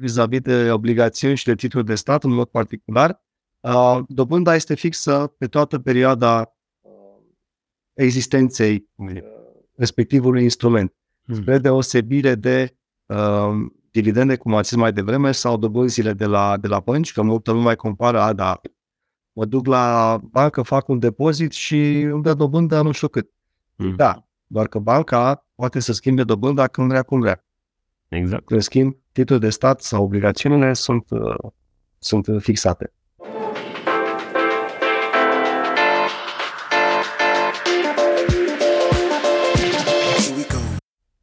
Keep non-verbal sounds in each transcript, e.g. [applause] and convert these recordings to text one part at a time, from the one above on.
vis-a-vis de obligațiuni și de titluri de stat în mod particular, uh, dobânda este fixă pe toată perioada uh, existenței uh, respectivului instrument, hmm. spre deosebire de uh, dividende, cum ați zis mai devreme, sau dobânzile de la, de la bănci, că multă lume mai compară, a, da, mă duc la bancă, fac un depozit și îmi dă dobândă nu știu cât. Mm. Da, doar că banca poate să schimbe dobânda când vrea, cum vrea. Exact. În schimb, titlul de stat sau obligațiunile sunt, uh, sunt fixate.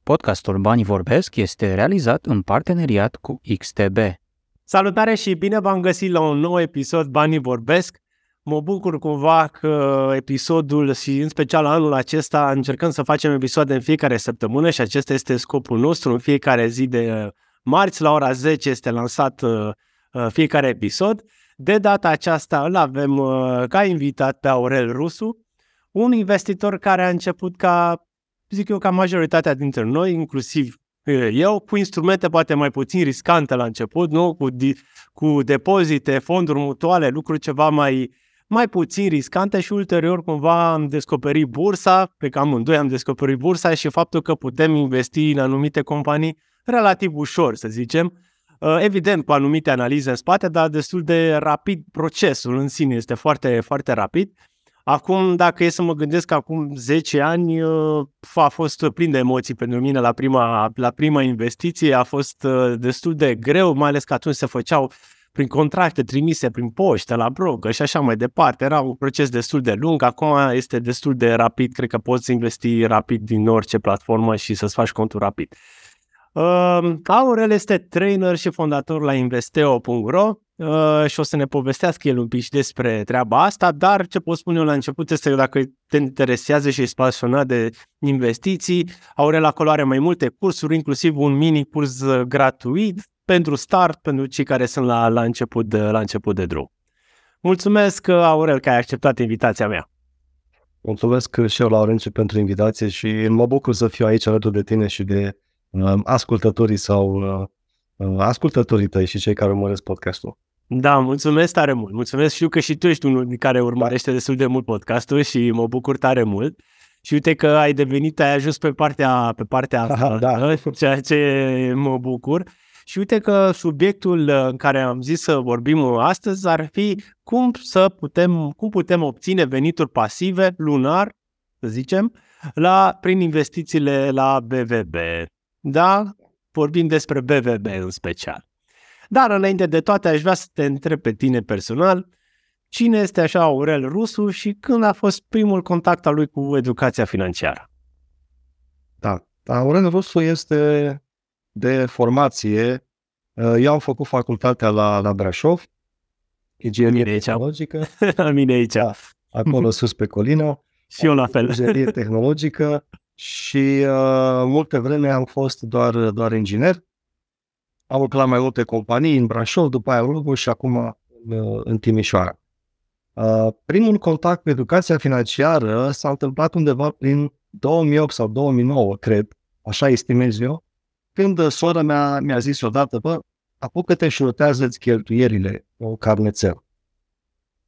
Podcastul Banii Vorbesc este realizat în parteneriat cu XTB. Salutare și bine v-am găsit la un nou episod Banii Vorbesc. Mă bucur cumva că episodul și în special anul acesta încercăm să facem episoade în fiecare săptămână și acesta este scopul nostru. În fiecare zi de uh, marți la ora 10 este lansat uh, uh, fiecare episod. De data aceasta îl avem ca invitat pe Aurel Rusu, un investitor care a început ca, zic eu, ca majoritatea dintre noi, inclusiv eu, cu instrumente poate mai puțin riscante la început, nu? Cu, cu depozite, fonduri mutuale, lucruri ceva mai, mai puțin riscante și ulterior cumva am descoperit bursa, pe cam amândoi am descoperit bursa și faptul că putem investi în anumite companii relativ ușor, să zicem, uh, evident cu anumite analize în spate, dar destul de rapid procesul în sine este foarte, foarte rapid. Acum, dacă e să mă gândesc că acum 10 ani uh, a fost plin de emoții pentru mine la prima, la prima investiție, a fost uh, destul de greu, mai ales că atunci se făceau prin contracte trimise prin poștă, la broker și așa mai departe. Era un proces destul de lung, acum este destul de rapid, cred că poți investi rapid din orice platformă și să-ți faci contul rapid. Uh, Aurel este trainer și fondator la investeo.ro uh, și o să ne povestească el un pic și despre treaba asta, dar ce pot spune eu la început este că dacă te interesează și ești pasionat de investiții, Aurel acolo are mai multe cursuri, inclusiv un mini curs gratuit pentru start, pentru cei care sunt la, la, început, de, la început de drum. Mulțumesc, Aurel, că ai acceptat invitația mea. Mulțumesc și eu, Laurențiu, pentru invitație și mă bucur să fiu aici alături de tine și de uh, ascultătorii sau uh, uh, ascultătorii tăi și cei care urmăresc podcastul. Da, mulțumesc tare mult. Mulțumesc. Știu că și tu ești unul care urmărește destul de mult podcastul și mă bucur tare mult. Și uite că ai devenit, ai ajuns pe partea, pe partea asta, da. ceea ce mă bucur. Și uite că subiectul uh, în care am zis să vorbim astăzi ar fi cum să putem, cum putem obține venituri pasive lunar, să zicem, la, prin investițiile la BVB. Da? Vorbim despre BVB în special. Dar înainte de toate aș vrea să te întreb pe tine personal, cine este așa Aurel Rusu și când a fost primul contact al lui cu educația financiară? Da, Aurel Rusu este de formație. Uh, eu am făcut facultatea la, la Brașov, inginerie tehnologică. [laughs] La mine aici. Da, acolo sus pe colină. [laughs] Și eu la fel. Inginerie [laughs] tehnologică și uh, multe vreme am fost doar, doar inginer. Am lucrat la mai multe companii în Brașov, după aia în și acum în, uh, în Timișoara. Uh, primul contact cu educația financiară s-a întâmplat undeva prin 2008 sau 2009, cred, așa estimez eu, când sora mea mi-a zis odată, bă, apucă-te și notează-ți cheltuierile în carnețel.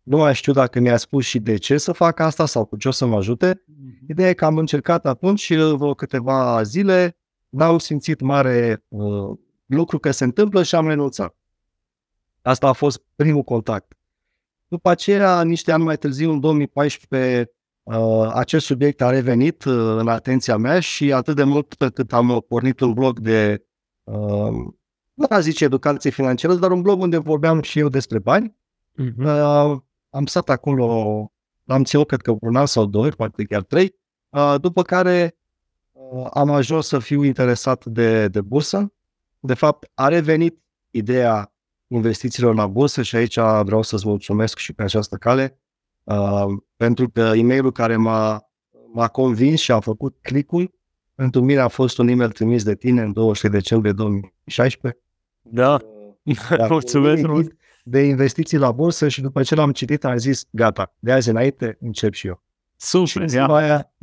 Nu mai știu dacă mi-a spus și de ce să fac asta sau cu ce o să mă ajute. Mhm. Ideea e că am încercat atunci și vreo câteva zile n-am simțit mare uh, lucru că se întâmplă și am renunțat. Asta a fost primul contact. După aceea, niște ani mai târziu, în 2014, Uh, acest subiect a revenit uh, în atenția mea și atât de mult pe cât am pornit un blog de, uh, nu aș zice educație financiară, dar un blog unde vorbeam și eu despre bani. Uh-huh. Uh, am stat acolo, am ținut cred că un an sau doi, poate chiar trei, uh, după care uh, am ajuns să fiu interesat de, de bursă. De fapt, a revenit ideea investițiilor la bursă și aici vreau să-ți mulțumesc și pe această cale Uh, pentru că e mail care m-a, m-a convins și a făcut clicul. Pentru mine a fost un e-mail trimis de tine în 23 decembrie 2016. Da, uh, [laughs] mulțumesc mult. De investiții la bursă și după ce l-am citit am zis, gata, de azi înainte încep și eu. Super, și ziua aia,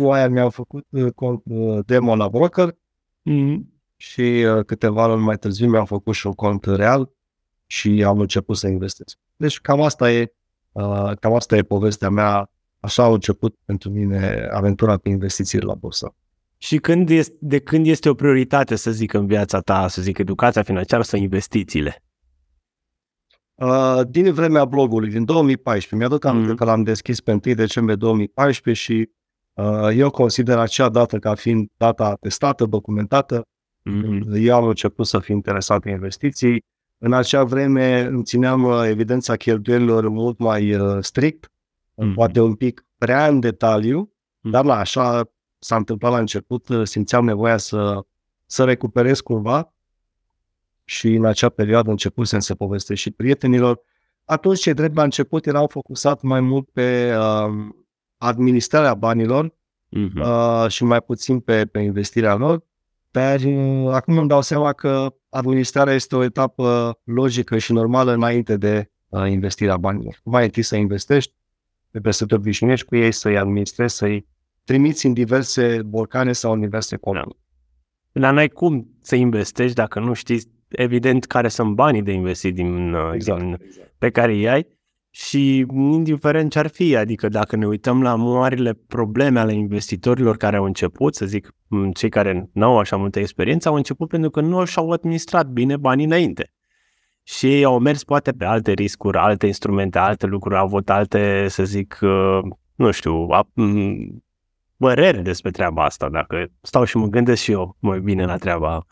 [laughs] aia mi-au făcut uh, uh, demo la broker mm-hmm. și uh, câteva luni mai târziu mi-am făcut și un cont real și am început să investesc. Deci cam asta e, uh, cam asta e povestea mea. Așa a început pentru mine aventura pe investiții la bursă. Și când este, de când este o prioritate, să zic, în viața ta, să zic, educația financiară sau investițiile? Uh, din vremea blogului, din 2014. Mi-aduc aminte mm-hmm. că l-am deschis pe 1 decembrie 2014 și uh, eu consider acea dată ca fiind data atestată, documentată. Mm-hmm. Eu am început să fiu interesat în investiții. În acea vreme îmi țineam uh, evidența cheltuielilor mult mai uh, strict, mm-hmm. poate un pic prea în detaliu, mm-hmm. dar la așa s-a întâmplat la început, uh, simțeam nevoia să, să recuperez cumva și în acea perioadă începusem să povestesc și prietenilor. Atunci, ce drept la început, erau focusat mai mult pe uh, administrarea banilor uh-huh. uh, și mai puțin pe, pe investirea lor. Dar uh, acum îmi dau seama că administrarea este o etapă logică și normală înainte de uh, investirea banilor. Mai întâi să investești, trebuie să te obișnuiești cu ei, să-i administrezi, să-i trimiți în diverse borcane sau în diverse conturi. Da. Dar n-ai cum să investești dacă nu știi evident care sunt banii de investit din, uh, exact, din, exact. pe care îi ai și indiferent ce ar fi, adică dacă ne uităm la marile probleme ale investitorilor care au început, să zic, cei care nu au așa multă experiență, au început pentru că nu și-au administrat bine banii înainte. Și ei au mers poate pe alte riscuri, alte instrumente, alte lucruri, au avut alte, să zic, uh, nu știu, păreri despre treaba asta, dacă stau și mă gândesc și eu mai bine la treaba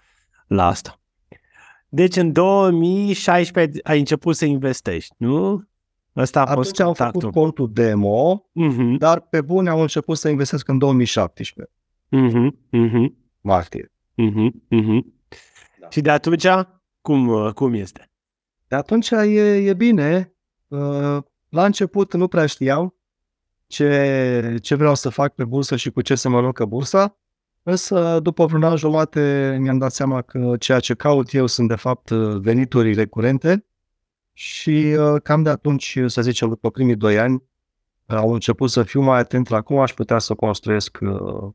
la asta. Deci în 2016 ai început să investești, nu? Asta a Atunci fost am făcut contul demo, uh-huh. dar pe bune am început să investesc în 2017. Uh-huh. Uh-huh. Martie. Uh-huh. Uh-huh. Da. Și de atunci, cum, cum este? De atunci e, e bine. Uh, la început nu prea știam ce, ce vreau să fac pe bursă și cu ce se mănâncă bursa. Însă, după vreun an jumate, mi-am dat seama că ceea ce caut eu sunt, de fapt, venituri recurente și uh, cam de atunci, să zicem, după primii doi ani, au început să fiu mai atent la cum aș putea să construiesc uh,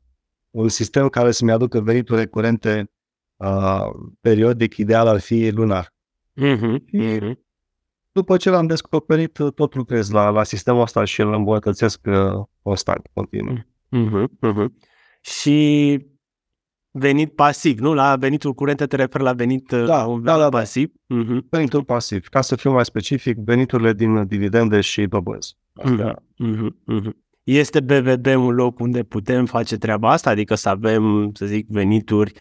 un sistem care să-mi aducă venituri recurente uh, periodic, ideal ar fi lunar. Uh-huh, uh-huh. După ce l-am descoperit, tot lucrez la, la sistemul ăsta și îl îmbunătățesc constant, continuu. Uh-huh, uh-huh și venit pasiv, nu? La venitul curent te referi la venit uh, da, un da, da, da, pasiv? Uh-huh. Venitul pasiv. Ca să fiu mai specific, veniturile din dividende și dobânzi. Uh-huh. Uh-huh. Uh-huh. Este BVB un loc unde putem face treaba asta? Adică să avem, să zic, venituri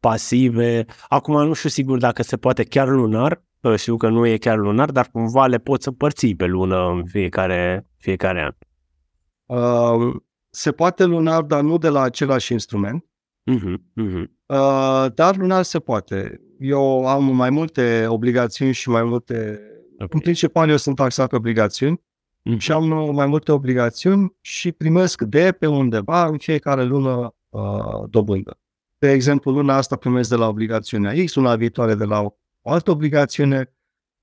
pasive. Acum nu știu sigur dacă se poate chiar lunar, știu că nu e chiar lunar, dar cumva le poți împărți pe lună în fiecare, fiecare an. Uh, se poate lunar, dar nu de la același instrument. Uh-huh, uh-huh. Uh, dar lunar se poate. Eu am mai multe obligațiuni și mai multe... Okay. În principal eu sunt taxat pe obligațiuni uh-huh. și am mai multe obligațiuni și primesc de pe undeva în fiecare lună uh, dobândă. De exemplu, luna asta primesc de la obligațiunea X, luna viitoare de la o altă obligațiune,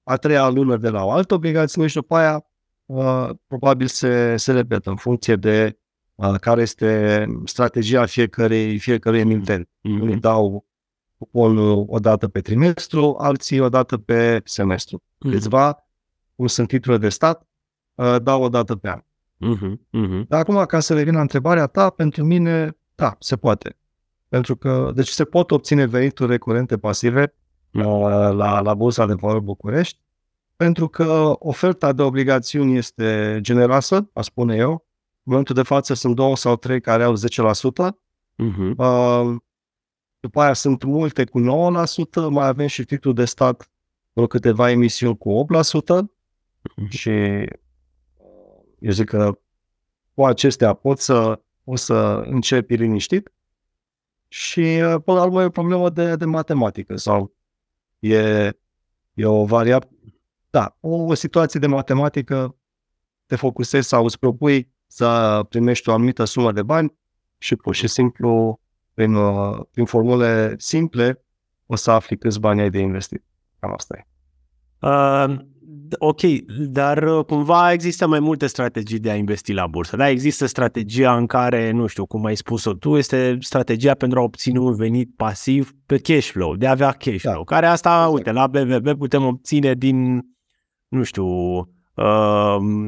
a treia lună de la o altă obligațiune și după aia uh, probabil se, se repetă în funcție de care este strategia fiecărui, fiecărui emitent. Mm-hmm. Unii dau cuponul o dată pe trimestru, alții o dată pe semestru. Mm-hmm. Câțiva, cum sunt titlurile de stat, dau o dată pe an. Mm-hmm. Mm-hmm. Dar acum, ca să revin la întrebarea ta, pentru mine, da, se poate. Pentru că, deci se pot obține venituri recurente pasive la, la, la Bursa de Valori București, pentru că oferta de obligațiuni este generoasă, aș spune eu, în momentul de față sunt două sau trei care au 10%. Uh-huh. Mhm. Uh, după aia sunt multe cu 9%, mai avem și titlul de stat vreo câteva emisiuni cu 8%. Uh-huh. Mhm. Și uh, eu zic că cu acestea pot să, o să începi liniștit. Și uh, până la urmă e o problemă de, de matematică sau e, e o variabilă. Da, o, o situație de matematică te focusezi sau îți propui să primești o anumită sumă de bani și pur și simplu, prin, uh, prin formule simple, o să afli câți bani ai de investit. Cam asta e. Uh, Ok, dar uh, cumva există mai multe strategii de a investi la bursă. Da, există strategia în care, nu știu, cum ai spus-o tu, este strategia pentru a obține un venit pasiv pe cash flow, de a avea cash Da. flow, care asta, Exact. uite, la BVB putem obține din, nu știu, uh,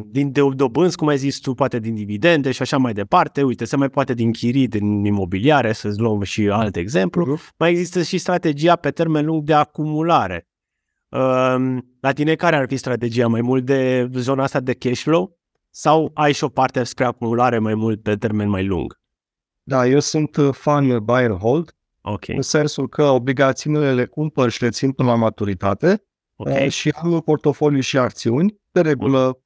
din de dobânzi, cum ai zis tu, poate din dividende și așa mai departe. Uite, se mai poate din chirii, din imobiliare, să-ți luăm și alt exemplu. Mai există și strategia pe termen lung de acumulare. Um, La tine care ar fi strategia? Mai mult de zona asta de cash flow? Sau ai și o parte spre acumulare mai mult pe termen mai lung? Da, eu sunt uh, fan buy and hold, Ok, în sensul că obligațiunile le cumpăr și le țin până la maturitate ok. uh, și am în portofoliu și acțiuni. De regulă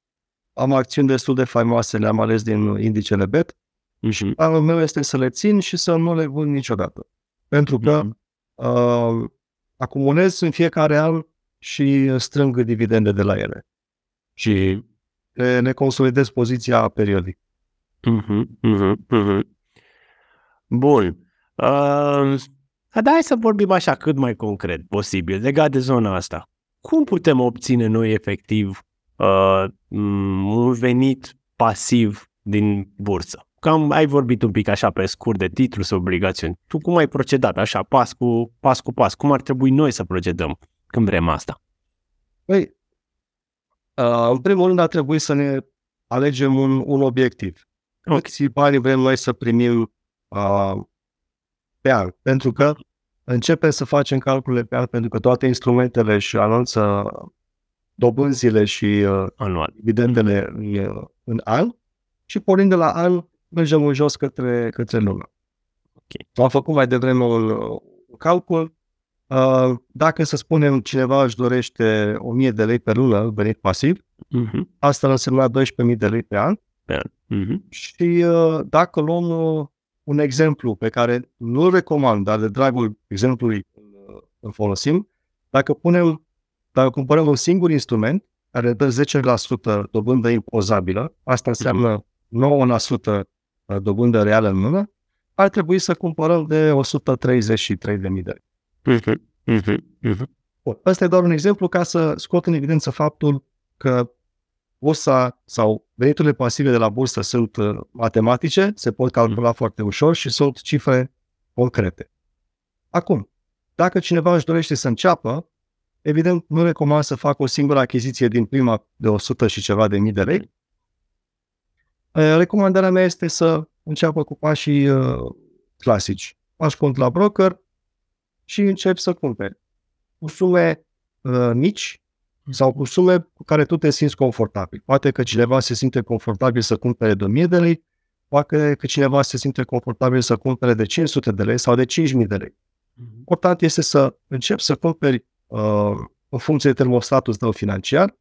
am acțiuni destul de faimoase, le-am ales din indicele BET. Mhm. Planul meu este să le țin și să nu le vând niciodată. Pentru că Mhm. uh, acumulez în fiecare an și strâng dividende de la ele. Și le, le consolidez poziția periodic. Mhm, mhm, mhm. Bun. Uh, dar hai să vorbim așa cât mai concret posibil, legat de zona asta. Cum putem obține noi efectiv uh, m, un venit pasiv din bursă? Cam ai vorbit un pic așa pe scurt de titlu sau obligațiuni. Tu cum ai procedat așa, pas cu pas? Cu pas? Cum ar trebui noi să procedăm când vrem asta? Păi, uh, în primul rând ar trebui să ne alegem un, un obiectiv. Ok. Câți bani vrem noi să primim uh, pe an? Pentru că începem să facem calculele pe an, pentru că toate instrumentele își anunță dobânzile și uh, Anual. dividendele în, uh, în an și pornind de la an mergem în jos către, către lună. Ok. Am făcut mai devreme un, uh, un calcul. Uh, dacă, să spunem, cineva își dorește 1000 de lei pe lună venit pasiv, Mhm. asta ar însemna 12.000 de lei pe an Mhm. și uh, dacă luăm uh, un exemplu pe care nu-l recomand, dar de dragul exemplului uh, îl folosim, dacă punem, dacă cumpărăm un singur instrument care dă 10% dobândă impozabilă, asta înseamnă 9% dobândă reală în lună, ar trebui să cumpărăm de 133.000 de lei. Mhm. Mhm. Mhm. Bun. Ăsta e doar un exemplu ca să scot în evidență faptul că bursa sau veniturile pasive de la bursă sunt uh, matematice, se pot calcula foarte ușor și sunt cifre concrete. Acum, dacă cineva își dorește să înceapă, evident nu recomand să facă o singură achiziție din prima de 100 și ceva de mii de lei. Uh, Recomandarea mea este să înceapă cu pașii uh, clasici. Faci cont la broker și începi să cumperi cu sume uh, mici sau cu sume cu care tu te simți confortabil. Poate că cineva se simte confortabil să cumpere de 1000 de lei, poate că cineva se simte confortabil să cumpere de 500 de lei sau de 5000 de lei. Important este să începi să cumperi uh, în funcție de termostatul tău financiar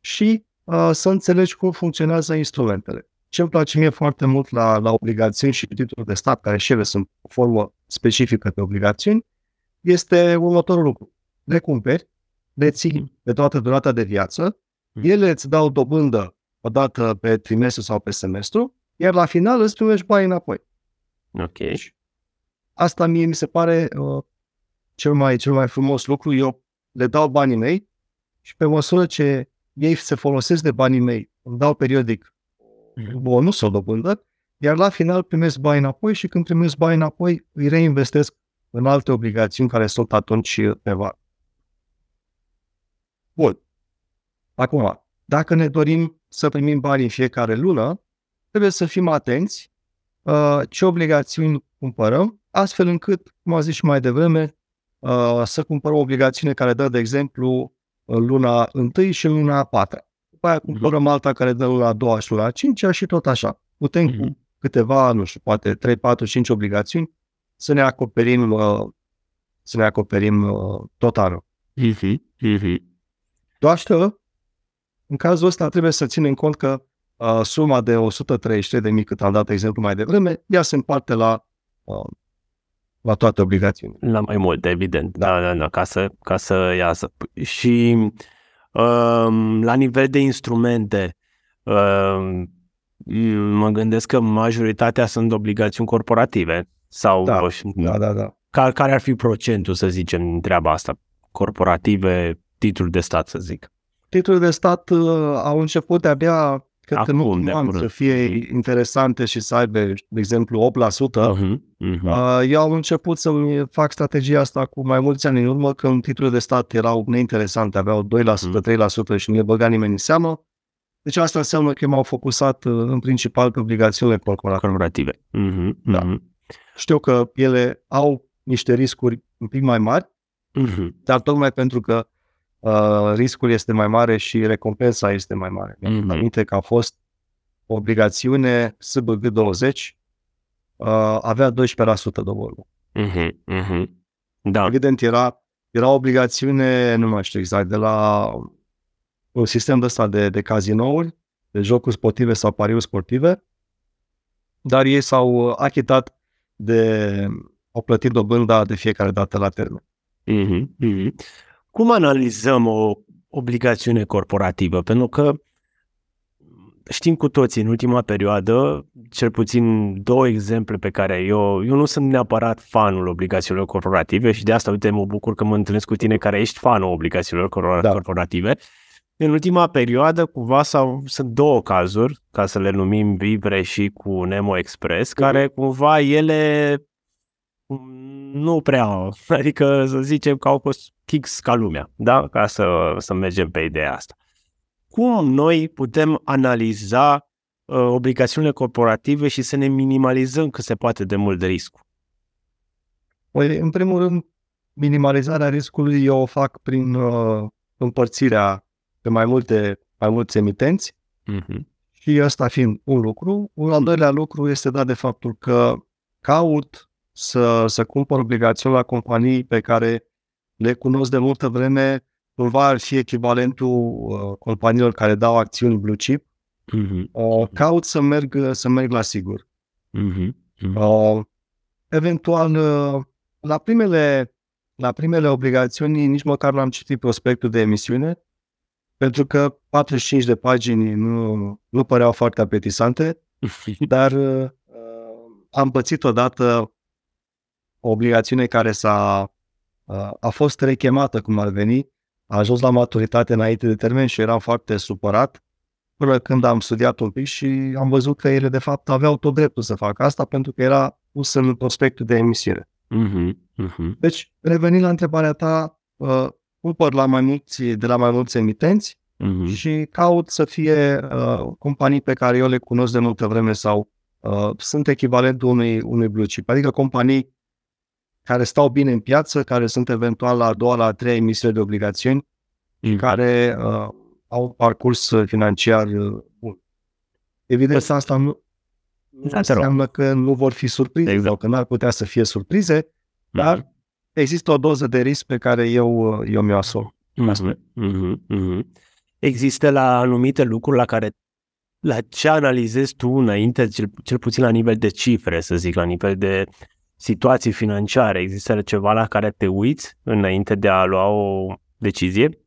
și uh, să înțelegi cum funcționează instrumentele. Ce îmi place mie foarte mult la, la obligațiuni și titluri de stat, care și ele sunt o formă specifică pe obligațiuni, este următorul lucru. Le cumperi, le ții pe toată durata de viață, ele îți dau dobândă o dată pe trimestru sau pe semestru, iar la final îți primești bani înapoi. Ok. Asta mie mi se pare uh, cel, mai, cel mai frumos lucru. Eu le dau banii mei și pe măsură ce ei se folosesc de banii mei, îmi dau periodic un bonus sau dobândă, iar la final primesc bani înapoi și când primesc bani înapoi îi reinvestesc în alte obligațiuni care sunt atunci pe var. Bun. Acum, dacă ne dorim să primim bani în fiecare lună, trebuie să fim atenți uh, ce obligațiuni cumpărăm, astfel încât, cum am zis și mai devreme, uh, să cumpărăm o obligațiune care dă, de exemplu, în luna 1 și în luna 4. După aia cumpărăm alta care dă în luna 2 și luna 5 și tot așa. Putem cu Mhm. câteva, nu știu, poate 3, 4, 5 obligațiuni să ne acoperim, uh, să ne acoperim uh, tot anul. Mhm. Mhm. Doar că, în cazul ăsta, trebuie să ținem cont că uh, suma de 133.000 cât am dat exemplu mai devreme, ea se împarte la, uh, la toate obligațiunile. La mai multe, evident. Da, da, da, ca să, ca să iasă. Și um, la nivel de instrumente, um, mă gândesc că majoritatea sunt obligațiuni corporative. Sau Da, ș- Da, da, da. Care, care ar fi procentul, să zicem, în treaba asta? Corporative, titluri de stat, să zic. titlurile de stat uh, au început de-abia, cred că Acum, nu de an, curând. să fie interesante și să aibă, de exemplu, 8%. Uh-huh. Uh-huh. Uh, eu am început să fac strategia asta cu mai mulți ani în urmă, când titlurile de stat erau neinteresante, aveau 2%, 3% și nu le băga nimeni în seamă. Deci asta înseamnă că m-au focusat uh, în principal pe obligațiunile corporative. Corporative. Uh-huh. Da. Uh-huh. Știu că ele au niște riscuri un pic mai mari, Uh-huh. dar tocmai pentru că uh, riscul este mai mare și recompensa este mai mare. Mi-am Mhm. aminte că a fost o obligațiune SBG20, uh, avea 12% dobândă. Uh-huh. Uh-huh. Da. Evident, era, era o obligațiune, nu mai știu exact, de la un sistem de ăsta de, de cazinouri, de jocuri sportive sau pariuri sportive, dar ei s-au uh, achitat de, au plătit dobânda de fiecare dată la termen. Uh-huh. Uh-huh. Cum analizăm o obligațiune corporativă? Pentru că știm cu toții în ultima perioadă, cel puțin două exemple pe care eu, eu nu sunt neapărat fanul obligațiunilor corporative și de asta, uite, mă bucur că mă întâlnesc cu tine care ești fanul obligațiunilor corpora- Da. corporative. În ultima perioadă, cumva, sau, sunt două cazuri, ca să le numim Vibre și cu Nemo Express, care cumva ele mm, nu prea, adică să zicem că au fost kicks ca lumea, da? Ca să, să mergem pe ideea asta. Cum noi putem analiza uh, obligațiunile corporative și să ne minimalizăm cât se poate de mult de riscul? Păi, în primul rând, minimalizarea riscului eu o fac prin uh, împărțirea pe mai multe, mai mulți emitenți Uh-huh. și ăsta fiind un lucru. Un al doilea lucru este dat de faptul că caut să, să cumpăr obligațiuni la companii pe care le cunosc de multă vreme, cumva ar fi echivalentul uh, companiilor care dau acțiuni blue chip. Uh-huh. Uh, caut să merg, să merg la sigur. Uh-huh. Uh, eventual, uh, la primele, la primele obligațiuni nici măcar n-am citit prospectul de emisiune, pentru că 45 de pagini nu, nu păreau foarte apetisante, [laughs] dar uh, am pățit odată o obligațiune care s-a, uh, a fost rechemată, cum ar veni, a ajuns la maturitate înainte de termen și eram foarte supărat până când am studiat un pic și am văzut că ele de fapt aveau tot dreptul să facă asta pentru că era pus în prospectul de emisiune. Uh-huh. Uh-huh. Deci, revenind la întrebarea ta, uh, cumpăr la mai mulți, de la mai mulți emitenți Uh-huh. și caut să fie uh, companii pe care eu le cunosc de multă vreme sau uh, sunt echivalentul unui, unui blue chip, adică companii care stau bine în piață, care sunt eventual la a doua, la a treia emisiune de obligațiuni, care uh, au un parcurs financiar uh, bun. Evident, Păi- asta nu, nu Da, te rog. înseamnă că nu vor fi surprize Exact. sau că n-ar putea să fie surprize, dar există o doză de risc pe care eu, uh, eu mi-o asum. Uh-huh. Uh-huh. Uh-huh. Există la anumite lucruri la care la ce analizezi tu înainte, cel, cel puțin la nivel de cifre, să zic, la nivel de situații financiare, există ceva la care te uiți înainte de a lua o decizie?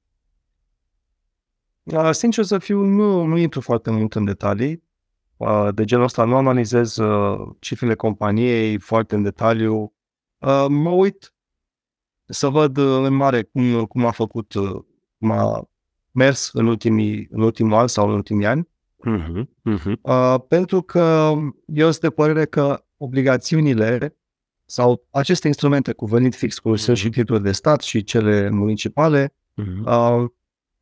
Uh, Sincer să fiu, nu, nu intru foarte mult în detalii. Uh, De genul ăsta nu analizez uh, cifrele companiei foarte în detaliu. Uh, Mă uit să văd uh, în mare cum, cum a făcut, uh, cum a mers în, ultimii, în ultimul an sau în ultimii ani. Uh-huh. Uh-huh. Uh, pentru că eu sunt de părere că obligațiunile sau aceste instrumente cu venit fix, cum sunt și titluri de stat și cele municipale, Uh-huh. uh,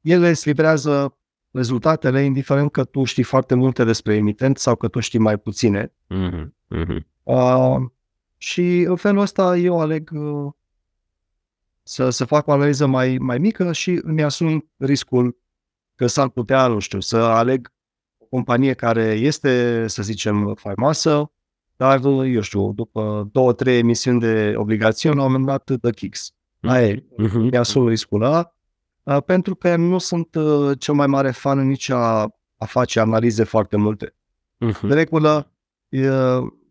ele îți livrează rezultatele indiferent că tu știi foarte multe despre emitent sau că tu știi mai puține. Uh-huh. Uh-huh. Uh, și în felul ăsta eu aleg uh, să, să fac o analiză mai, mai mică și îmi asum riscul că s-ar putea, nu știu, să aleg o companie care este, să zicem, faimoasă, dar, eu știu, după două, trei emisiuni de obligațiuni, la un moment dat dă kicks. Aia e, Uh-huh. mi-asum riscul ăla, uh, pentru că nu sunt uh, cel mai mare fan nici a, a face analize foarte multe. Uh-huh. De regulă, e,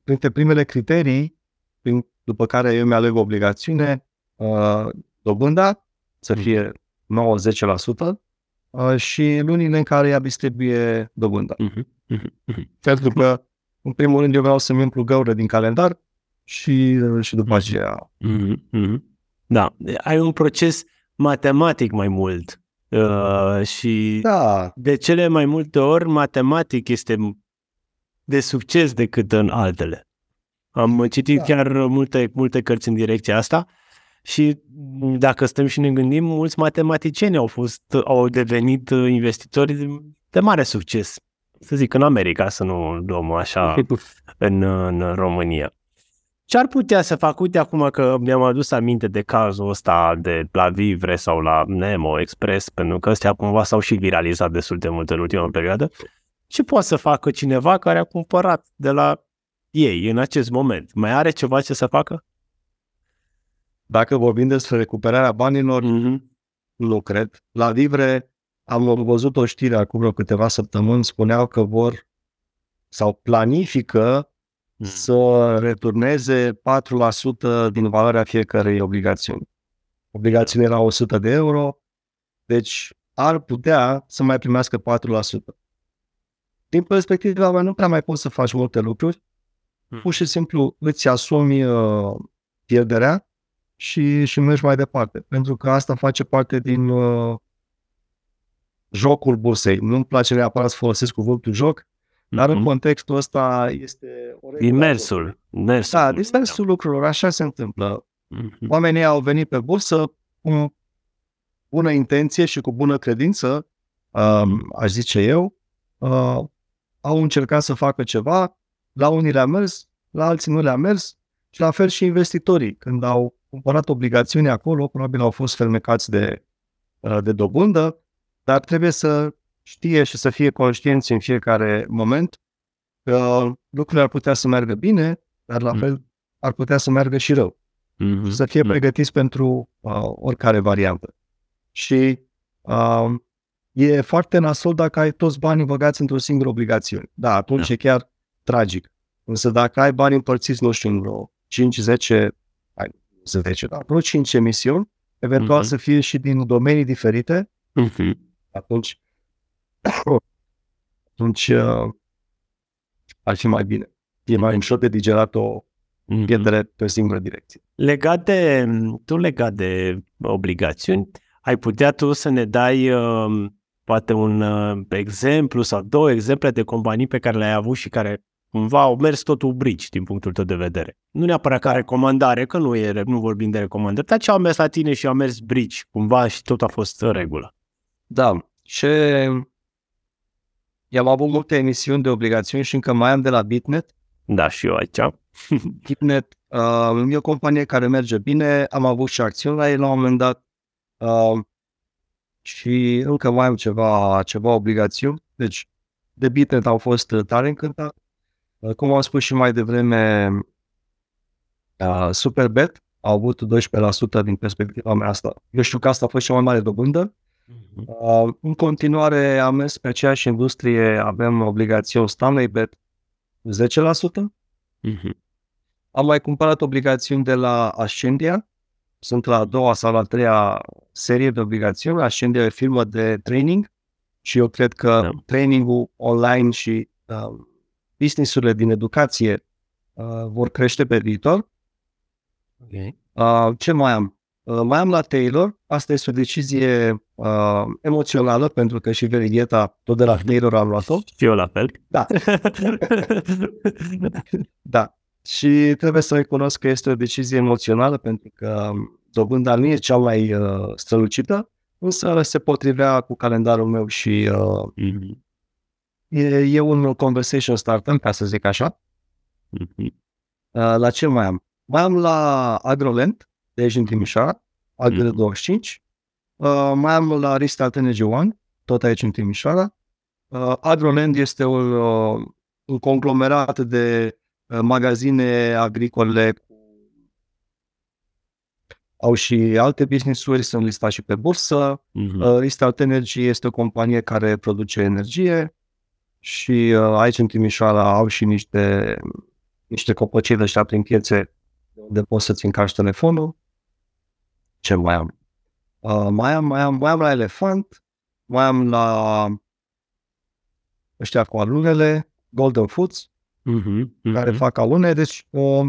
printre primele criterii prin, după care eu mi-aleg o obligațiune, uh, dobânda să fie 9-10% uh, și lunile în care ea distribuie dobânda. Uh-huh. Uh-huh. Pentru că, în primul rând, eu vreau să-mi umplu găură din calendar și, uh, și după aceea. Mhm, mhm. Da, ai un proces matematic mai mult Uh, și Da, de cele mai multe ori matematic este de succes decât în altele. Am citit Da. chiar multe, multe cărți în direcția asta și dacă stăm și ne gândim, mulți matematicieni au fost, au devenit investitori de, de mare succes. Să zic în America, să nu luăm așa în, în România. Ce ar putea să fac? Uite acum că mi-am adus aminte de cazul ăsta de la Vivre sau la Nemo Express, pentru că ăstea cumva s-au și viralizat destul de mult în ultima perioadă. Ce poate să facă cineva care a cumpărat de la ei în acest moment? Mai are ceva ce să facă? dacă vorbim despre recuperarea banilor, Mm-hmm. nu cred. La Vivre am văzut o știre acum vreo câteva săptămâni, spuneau că vor sau planifică Mm. să returneze 4% din valoarea fiecărei obligațiuni. Obligațiunea era 100 de euro, deci ar putea să mai primească 4%. Din perspectiva mea, nu prea mai poți să faci multe lucruri. Mm. Pur și simplu îți asumi uh, pierderea și, și mergi mai departe. Pentru că asta face parte din uh, jocul bursei. Nu-mi place neapărat să folosesc cuvântul joc, dar în Mhm. contextul ăsta este o regulă. Imersul. Imersul. Da, dispersul lucrurilor, așa se întâmplă. Mhm. Oamenii au venit pe bursă cu bună intenție și cu bună credință, um, aș zice eu, uh, au încercat să facă ceva, la unii le-a mers, la alții nu le-a mers și la fel și investitorii. Când au cumpărat obligațiuni acolo, probabil au fost fermecați de, uh, de dobândă, dar trebuie să știe și să fie conștienți în fiecare moment că lucrurile ar putea să meargă bine, dar la Mm. fel ar putea să meargă și rău Mhm. și să fie Da. pregătiți pentru uh, oricare variantă. Și uh, e foarte nasol dacă ai toți banii băgați într-o singură obligațiune. Da, atunci Da. e chiar tragic. Însă dacă ai bani împărțiți, nu știu, în vreo 5-10, hai, 10, da, vreo 5 emisiuni, eventual Mhm. să fie și din domenii diferite, Mhm. Atunci, [coughs] atunci uh, ar fi mai bine. E mai Mhm. ușor de digerat o Mhm. pierdere pe o singură direcție. Legat de, tu legat de obligațiuni, ai putea tu să ne dai uh, poate un uh, exemplu sau două exemple de companii pe care le-ai avut și care cumva au mers totul brici din punctul tău de vedere. Nu neapărat ca recomandare, că nu, e, nu vorbim de recomandări, dar ce au mers la tine și au mers brici cumva și tot a fost în regulă. Da, și i-am avut multe emisiuni de obligațiuni și încă mai am de la Bitnet. Da, și eu aici. [laughs] Bitnet uh, e o companie care merge bine, am avut și acțiuni la ei la un moment dat uh, și încă mai am ceva, ceva obligațiuni. Deci de Bitnet au fost uh, tare încântat. Uh, cum am spus și mai devreme, uh, Superbet au avut 12% din perspectiva mea asta. Eu știu că asta a fost cea mai mare dobândă, Uh, în continuare am mers pe aceeași industrie, avem obligațiuni Stanley Bet 10%. Mhm. Am mai cumpărat obligațiuni de la Ascendia, sunt la a doua sau la a treia serie de obligațiuni. Ascendia e o firmă de training și eu cred că Da. trainingul online și uh, businessurile din educație uh, vor crește pe viitor. Okay. Uh, ce mai am? Uh, mai am la Taylor, asta este o decizie uh, emoțională, pentru că și verigheta tot de la Taylor am luat-o. Și eu la fel. Da, [laughs] da. Și trebuie să recunosc că este o decizie emoțională, pentru că dobânda nu e cea mai uh, strălucită, însă se potrivea cu calendarul meu și uh, Mhm. e, e un conversation starter, ca să zic așa. Mhm. Uh, la ce mai am? Mai am la Agroland, de aici în Timișoara, Agro Mhm. 25. Uh, mai am la Restart Energy One, tot aici în Timișoara. Uh, Agroland este un, uh, un conglomerat de uh, magazine agricole cu au și alte business-uri, sunt listate și pe bursă. Mhm. Uh, Restart Energy este o companie care produce energie și uh, aici în Timișoara au și niște, niște copăcei de ăștia prin piețe unde poți să-ți încarci telefonul. Ce mai am? Uh, mai am, mai am, mai am la Elefant, mai am la ăștia cu alunele, Golden Foods, Mhm. care Mhm. fac alune, deci uh,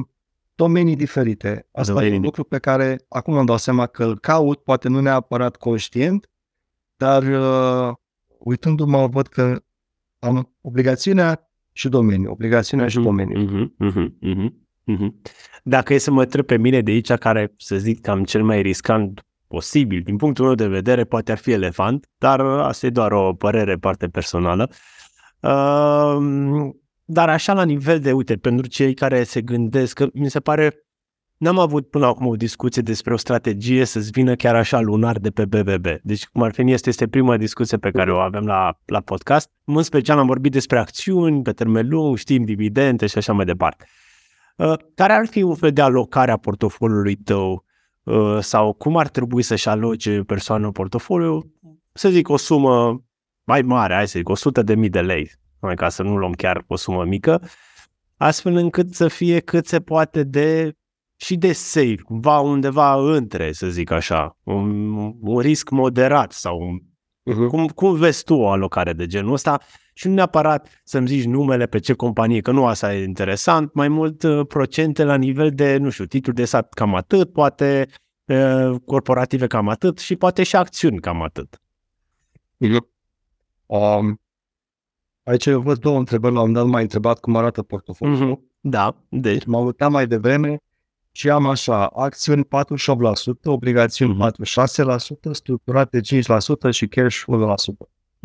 domenii diferite. Asta e Domenii un lucru pe care acum îmi dau seama că îl caut, poate nu neapărat conștient, dar uh, uitându-mă, văd că am obligațiunea și domeniu, obligațiunea și domeniu. Uh-huh, uh-huh, uh-huh, uh-huh. Dacă e să mă întreb pe mine de aici, care să zic că am cel mai riscant posibil, din punctul meu de vedere, poate ar fi elefant, dar asta e doar o părere parte personală. Uh, dar așa la nivel de, uite, pentru cei care se gândesc, că mi se pare, n-am avut până acum o discuție despre o strategie să-ți vină chiar așa lunar de pe BBB. Deci, cum ar fi, este, este prima discuție pe care o avem la, la podcast. În special am vorbit despre acțiuni pe termen lung, știm, dividende și așa mai departe. Uh, care ar fi un fel de alocare a portofoliului tău uh, sau cum ar trebui să-și aloce persoană portofoliu? Să zic o sumă mai mare, hai să zic, 100 de mii de lei, ca să nu luăm chiar o sumă mică, astfel încât să fie cât se poate de și de safe, cumva undeva între, să zic așa, un, un risc moderat sau un, uh-huh. cum, cum vezi tu o alocare de genul ăsta și nu neapărat să-mi zici numele pe ce companie, că nu asta e interesant, mai mult uh, procente la nivel de, nu știu, titluri de sat cam atât, poate uh, corporative cam atât și poate și acțiuni cam atât. Uh-huh. Um, aici eu văd două întrebări. La un dat m-ai întrebat cum arată portofoliul. Mm-hmm. Da, deci. M-am uitat mai devreme și am așa, acțiuni 48%, obligațiuni mm-hmm. 46%, structurate 5% și cash 1%.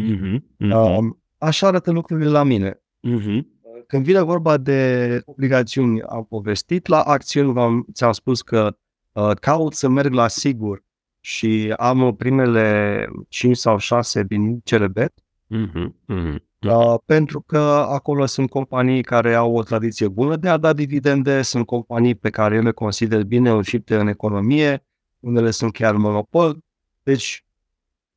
Mm-hmm. Mm-hmm. Um, așa arată lucrurile la mine. Mm-hmm. Când vine vorba de obligațiuni, am povestit, la acțiuni v-am, ți-am spus că uh, caut să merg la sigur și am primele 5 sau 6 din CRB Uh-huh, uh-huh. Uh, pentru că acolo sunt companii care au o tradiție bună de a da dividende, sunt companii pe care eu le consider bine înfipte în economie, unele sunt chiar monopol. Deci,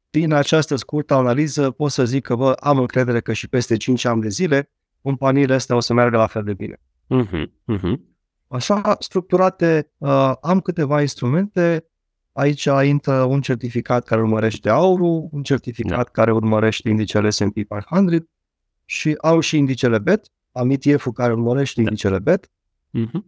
din această scurtă analiză pot să zic că vă am încredere că și peste 5 ani de zile companiile astea o să meargă la fel de bine. Uh-huh, uh-huh. Așa structurate, uh, am câteva instrumente Aici intră un certificat care urmărește aurul, un certificat da. care urmărește indicele S&P 500 și au și indicele BET, am ETF-ul care urmărește da. indicele BET uh-huh.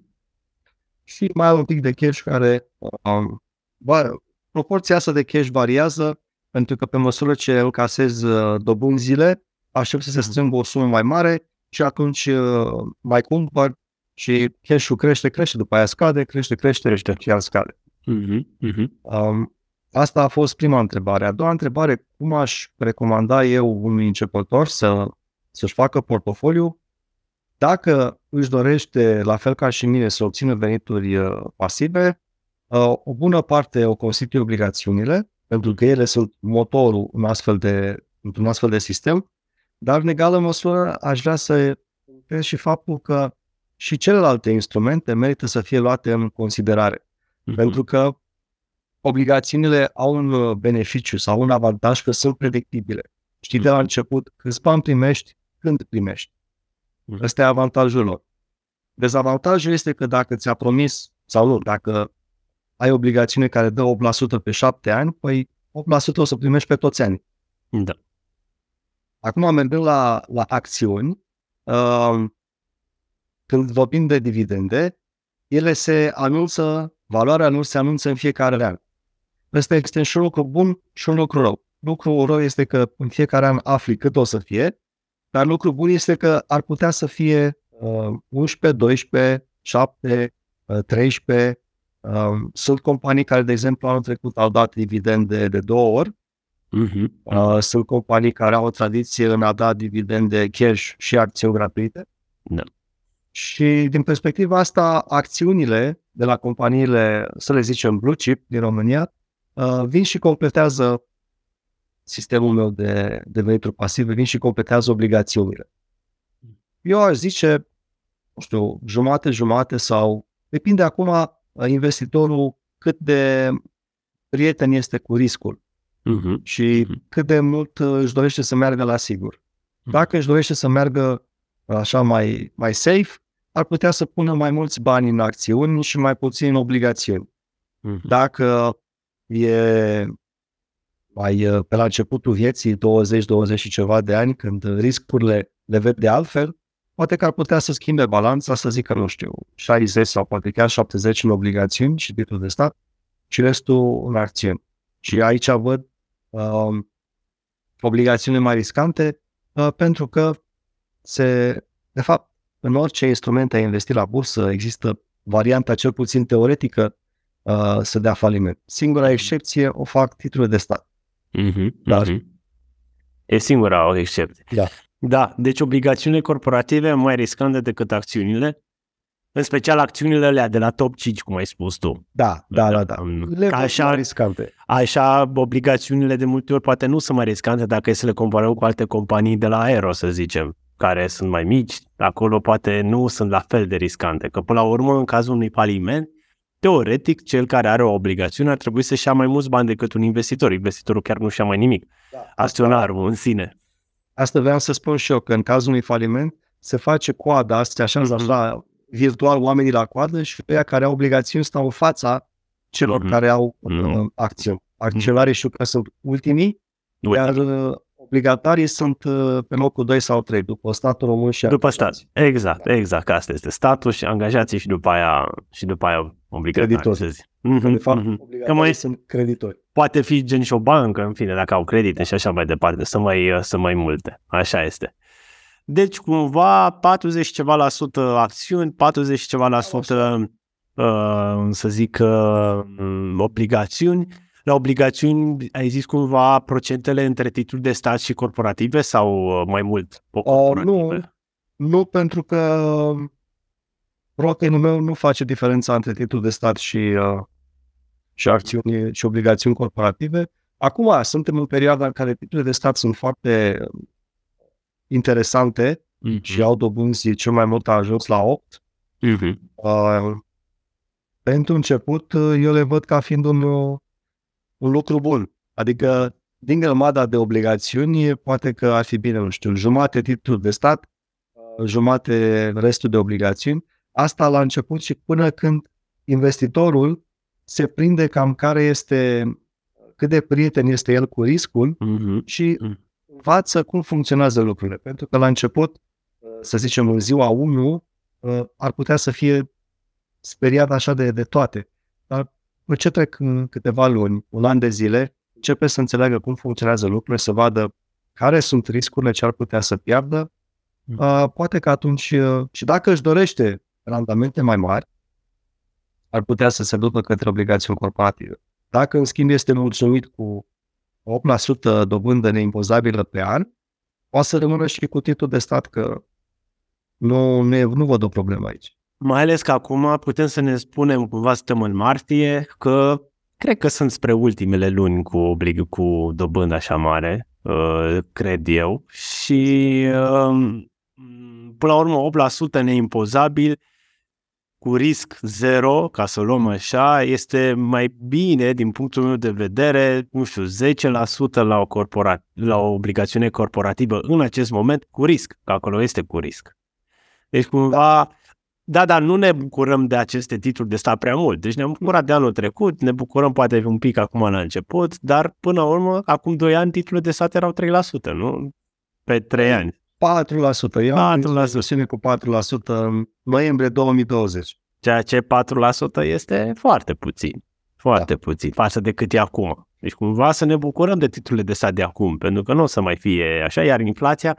și mai au un pic de cash care um, va, proporția asta de cash variază pentru că pe măsură ce îl casez uh, dobânzile, aștept să se mhm. strângă o sumă mai mare și atunci uh, mai cumpăr și cash-ul crește, crește, după aia scade, crește, crește, crește și iar scade. Uh-huh, uh-huh. Um, asta a fost prima întrebare. A doua întrebare, cum aș recomanda eu unui începător să, să-și facă portofoliu dacă își dorește, la fel ca și mine, să obțină venituri uh, pasive, uh, o bună parte o constituie obligațiunile, pentru că ele sunt motorul în astfel de, într-un astfel de sistem, dar în egală măsură aș vrea să și faptul că și celelalte instrumente merită să fie luate în considerare. Uh-huh. Pentru că obligațiunile au un uh, beneficiu sau un avantaj că sunt predictibile. Știi uh-huh. de la mhm. început câți bani primești, când primești. Uh-huh. Ăsta e avantajul lor. Dezavantajul este că dacă ți-a promis, sau nu, dacă ai obligațiune care dă 8% pe 7 ani, păi 8% o să primești pe toți ani. Da. Acum mergând la, la acțiuni, uh, când vorbim de dividende, ele se anunță Valoarea nu se anunță în fiecare an. Ăsta este și un lucru bun și un lucru rău. Lucrul rău este că în fiecare an afli cât o să fie, dar lucrul bun este că ar putea să fie uh, 11, 12, 7, uh, 13. Uh, sunt companii care, de exemplu, anul trecut au dat dividende de două ori. Uh-huh. Uh, sunt companii care au o tradiție în a da dividende cash și acțiuni gratuite. Da. Și din perspectiva asta, acțiunile de la companiile, să le zicem, blue chip din România, uh, vin și completează sistemul meu de, de venituri pasive, vin și completează obligațiunile. Eu aș zice, nu știu, jumate-jumate sau depinde acum uh, investitorul cât de prieten este cu riscul uh-huh. și uh-huh. cât de mult uh, își dorește să meargă la sigur. Uh-huh. Dacă își dorește să meargă așa mai, mai safe, ar putea să pună mai mulți bani în acțiuni și mai puțin în obligațiuni. Mm-hmm. Dacă e mai uh, pe la începutul vieții, 20-20 și ceva de ani, când riscurile le vede altfel, poate că ar putea să schimbe balanța, să zică, nu știu, 60 sau poate chiar 70 în obligațiuni și titlul de stat și restul în acțiuni. Și aici văd um, obligațiuni mai riscante, uh, pentru că se, de fapt, în orice instrument ai investit la bursă există varianta cel puțin teoretică uh, să dea faliment. Singura excepție o fac titlurile de stat. Mm-hmm. Dar- Mm-hmm. E singura o excepție. Da. Da, deci obligațiunile corporative mai riscante decât acțiunile, în special acțiunile alea de la top 5, cum ai spus tu. Da, da, da, da. Mm. Le Ca văd așa- mai riscante. Așa, obligațiunile de multe ori poate nu sunt mai riscante dacă e să le comparăm cu alte companii de la aero, să zicem, care sunt mai mici, acolo poate nu sunt la fel de riscante. Că până la urmă, în cazul unui faliment, teoretic, cel care are o obligațiune ar trebui să-și ia mai mulți bani decât un investitor. Investitorul chiar nu-și ia mai nimic. Da. Acționarul în sine. Asta vreau să spun și eu, că în cazul unui faliment se face coada, asta așa, Mhm. așa virtual oamenii la coadă și pe aia care au obligațiuni stau în fața celor Mhm. care au Nu. uh, acțiuni. Acționarii știu că sunt ultimii, Ui. iar uh, obligatarii sunt uh, pe locul 2 sau 3, după statul român și După angajații. stat. Exact, exact. Că asta este statul și angajații și după aia, și după aia obligatorii, Creditori. să zic. Că, Mhm, De fapt, mhm. obligatarii Că mai- sunt creditori. poate fi gen și o bancă, în fine, dacă au credite și așa mai departe, să mai, să mai multe. Așa este. Deci, cumva, 40 și ceva la sută acțiuni, 40 și ceva la sută, uh, să zic, uh, obligațiuni. La obligațiuni, ai zis cumva procentele între titluri de stat și corporative sau uh, mai mult? corporative? Nu, pentru că brokerul meu nu face diferența între titlul de stat și, uh, și acțiuni și obligațiuni corporative. Acum suntem în perioada în care titlurile de stat sunt foarte uh, interesante Mhm. și au dobânzi cel mai mult a ajuns la 8. Mhm. Uh, pentru început, uh, eu le văd ca fiind un, uh, un lucru bun. Adică, din grămada de obligațiuni, poate că ar fi bine, nu știu, jumate titluri de stat, uh, jumate restul de obligațiuni. Asta la început și până când investitorul se prinde cam care este, cât de prieten este el cu riscul Mhm. și Mm. învață cum funcționează lucrurile. Pentru că la început, uh, să zicem în ziua 1, uh, ar putea să fie speriat așa de, de toate. Dar după ce trec uh, câteva luni, un an de zile, începe să înțeleagă cum funcționează lucrurile, să vadă care sunt riscurile ce ar putea să piardă. Mm. Uh, Poate că atunci, uh, și dacă își dorește randamente mai mari, ar putea să se ducă către obligațiuni corporative. Dacă, în schimb, este mulțumit cu 8% dobândă neimpozabilă pe an, poate să rămână și cu titlul de stat că nu, nu, e, nu văd o problemă aici. Mai ales că acum putem să ne spunem, cumva suntem în martie, că cred că sunt spre ultimele luni cu, oblig- cu dobândă așa mare, uh, cred eu, și uh, până la urmă 8% neimpozabil, cu risc zero, ca să o luăm așa, este mai bine, din punctul meu de vedere, nu știu, 10% la o, corpora- la o obligațiune corporativă în acest moment cu risc, că acolo este cu risc. Deci cumva, da, dar nu ne bucurăm de aceste titluri de stat prea mult. Deci ne-am bucurat de anul trecut, ne bucurăm poate un pic acum la început, dar până la urmă, acum 2 ani, titlurile de stat erau 3%, nu? Pe 3 ani. 4%. Eu am 4%. prins o versiune cu 4% în noiembrie 2020. Ceea ce 4% este foarte puțin. Foarte da. puțin față de cât e acum. Deci cumva să ne bucurăm de titlurile de stat de acum, pentru că nu o să mai fie așa, iar inflația,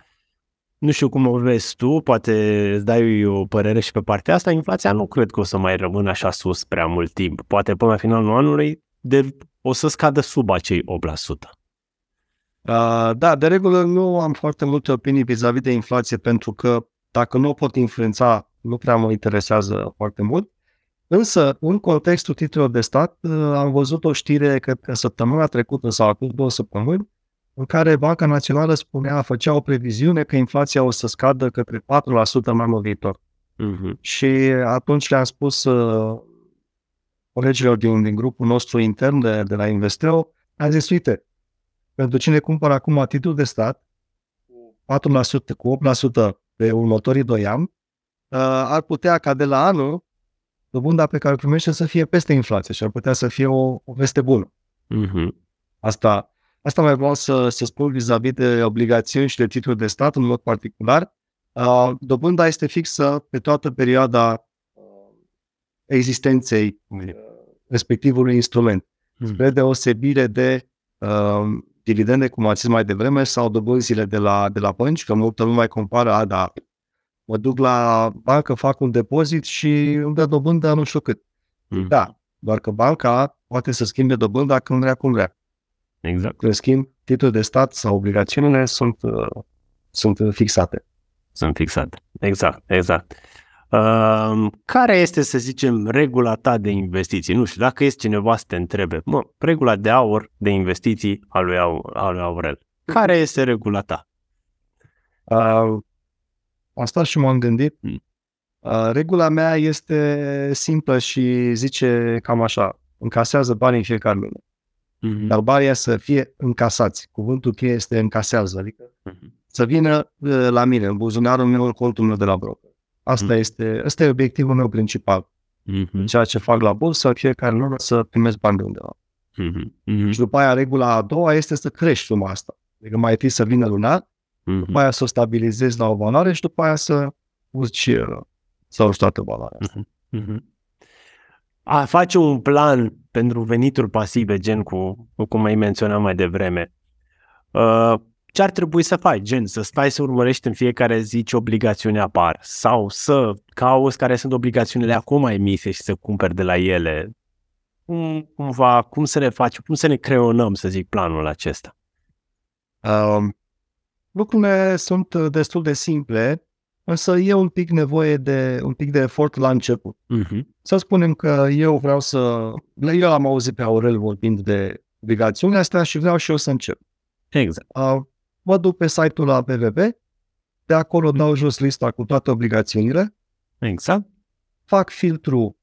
nu știu cum o vezi tu, poate îți dai o părere și pe partea asta, inflația nu cred că o să mai rămână așa sus prea mult timp. Poate până la finalul anului de, o să scadă sub acei 8%. Uh, da, de regulă nu am foarte multe opinii vis-a-vis de inflație pentru că dacă nu o pot influența, nu prea mă interesează foarte mult. Însă, în contextul titlurilor de stat, uh, am văzut o știre, cred că săptămâna trecută sau acum două săptămâni, în care Banca Națională spunea, făcea o previziune că inflația o să scadă către 4% în anul viitor. Mm-hmm. Și atunci le-am spus uh, colegilor din, din grupul nostru intern de, de la Investeo, am zis, uite, pentru cine cumpără acum titlul de stat, cu 4%, cu 8% pe următorii 2 ani, uh, ar putea ca de la anul dobânda pe care o primește să fie peste inflație și ar putea să fie o, o veste bună. Mm-hmm. Asta, asta mai vreau să, să spun vis-a-vis de obligațiuni și de titluri de stat în mod particular. Uh, dobânda este fixă pe toată perioada uh, existenței uh, respectivului instrument, spre deosebire de uh, dividende, cum ați zis mai devreme, sau dobânzile de la, de la bănci, că multă lume mai compară, a, da, mă duc la bancă, fac un depozit și îmi dă dobândă nu știu cât. Mm. Da, doar că banca poate să schimbe dobânda când vrea, cum vrea. Exact. În schimb, titlul de stat sau obligațiunile sunt, uh, sunt fixate. Sunt fixate. Exact, exact. Uh, care este, să zicem, regula ta de investiții? Nu știu, dacă este cineva să te întrebe, mă, regula de aur de investiții a lui, Au- a lui Aurel. Care este regula ta? Uh, am stat și m-am gândit. Mm. Uh, regula mea este simplă și zice cam așa. Încasează banii în fiecare lună. Mm-hmm. Dar banii să fie încasați. Cuvântul cheie este încasează, adică Mhm. să vină uh, la mine, în buzunarul meu, în contul meu de la broker. Asta Mm. este, asta e obiectivul meu principal. Mm-hmm. Ceea ce fac la bursă, în fiecare lună să primesc bani de undeva. Mm-hmm. Și după aia, regula a doua este să crești suma asta. Adică mai întâi să vină lunar, după Mm-hmm. aia să o stabilizezi la o valoare și după aia să urci uh, să urci toată valoarea asta. Mhm. A face un plan pentru venituri pasive, gen cu, cu cum ai menționat mai devreme, uh, ce ar trebui să faci? Gen, să stai să urmărești în fiecare zi ce obligațiuni apar sau să cauți care sunt obligațiunile acum emise și să cumperi de la ele. Cum, cumva, cum să ne facem, cum să ne creionăm, să zic, planul acesta? Um, lucrurile sunt uh, destul de simple, însă e un pic nevoie de un pic de efort la început. Uh-huh. Să spunem că eu vreau să... Eu am auzit pe Aurel vorbind de obligațiunile astea și vreau și eu să încep. Exact. Uh, mă duc pe site-ul la BVB, de acolo dau jos lista cu toate obligațiunile, Exact. fac filtru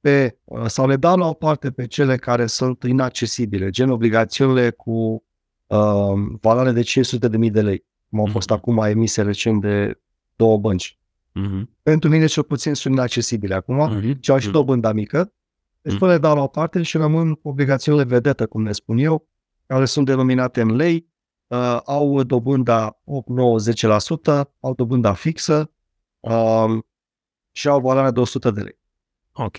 pe, uh, sau le dau la o parte pe cele care sunt inaccesibile, gen obligațiunile cu uh, valoare de 500.000 de lei, cum au fost Mhm. acum emise recent de două bănci. Uh-huh. Pentru mine cel puțin sunt inaccesibile acum, Uh-huh. și au și dobânda mică, deci Mhm. mm. le dau la o parte și rămân cu obligațiunile vedetă, cum le spun eu, care sunt denominate în lei, uh, au dobânda 8, 9, 10%, au dobânda fixă uh, și au valoare de 100 de lei. Ok.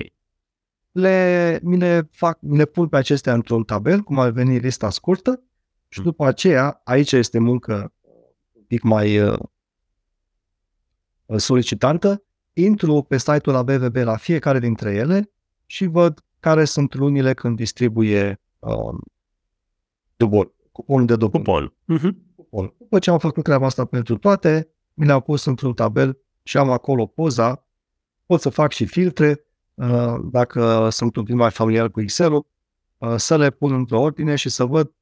Le, mi le, fac, mi le pun pe acestea într-un tabel, cum ar veni lista scurtă, și Mm. după aceea, aici este muncă un pic mai uh, solicitantă, intru pe site-ul la BVB la fiecare dintre ele și văd care sunt lunile când distribuie uh, dubon, cuponul de dobândă. Cupon. Uh-huh. Cupon. După ce am făcut treaba asta pentru toate, mi le-am pus într-un tabel și am acolo poza. Pot să fac și filtre, uh, dacă sunt un pic mai familiar cu Excel-ul, uh, să le pun într-o ordine și să văd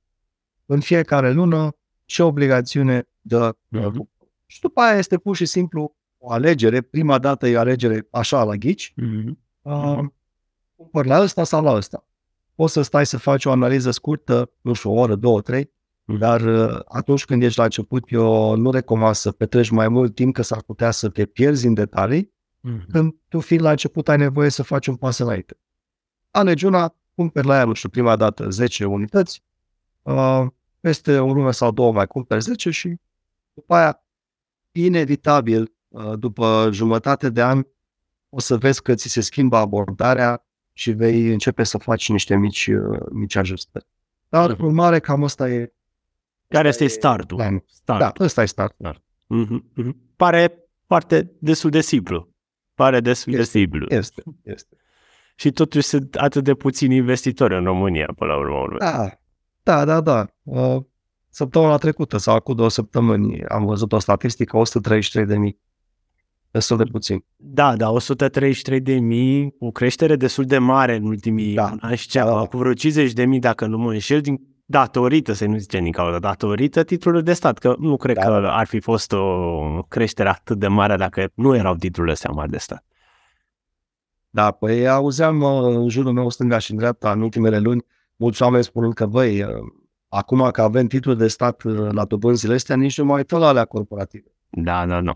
în fiecare lună ce obligațiune dă. uh, Mhm. cupon. Și după aia este pur și simplu o alegere. Prima dată e o alegere așa la ghici. Uh-huh. Uh, Mhm. cumpăr la ăsta sau la ăsta. Poți să stai să faci o analiză scurtă, nu știu, o oră, două, trei, Mhm. dar uh, atunci când ești la început, eu nu recomand să petreci mai mult timp, că s-ar putea să te pierzi în detalii, Uh-huh. când tu fiind la început ai nevoie să faci un pas înainte. Alegi una, cumperi la ea, nu știu, prima dată 10 unități, uh, peste o lună sau două mai cumperi 10 și după aia, inevitabil, uh, după jumătate de an, o să vezi că ți se schimbă abordarea și vei începe să faci niște mici, uh, mici ajustări. Dar, Mhm. urmare, cam asta e Care este e startul? planul. Start. Da, ăsta e start. Mhm, mhm. Pare foarte destul de simplu. Pare destul de Este. simplu. Este, este. Și totuși sunt atât de puțini investitori în România, până la urmă. Da, da, da, da. Uh, Săptămâna trecută sau acum două săptămâni am văzut o statistică, 133 de mii. Destul de puțin. Da, da, 133 de mii, o creștere destul de mare în ultimii Da. ani și ceva, Da. cu vreo 50 de mii, dacă nu mă înșel, din datorită, să nu zicem din cauza, datorită titlurilor de stat, că nu cred Da, că da, da. ar fi fost o creștere atât de mare dacă nu erau titlurile astea mari de stat. Da, păi auzeam uh, în jurul meu stânga și în dreapta în ultimele luni mulți oameni spunând că, băi, uh, acum că avem titlul de stat uh, la dobânzile astea, nici nu mai uităm la alea corporative. Da, da, nu.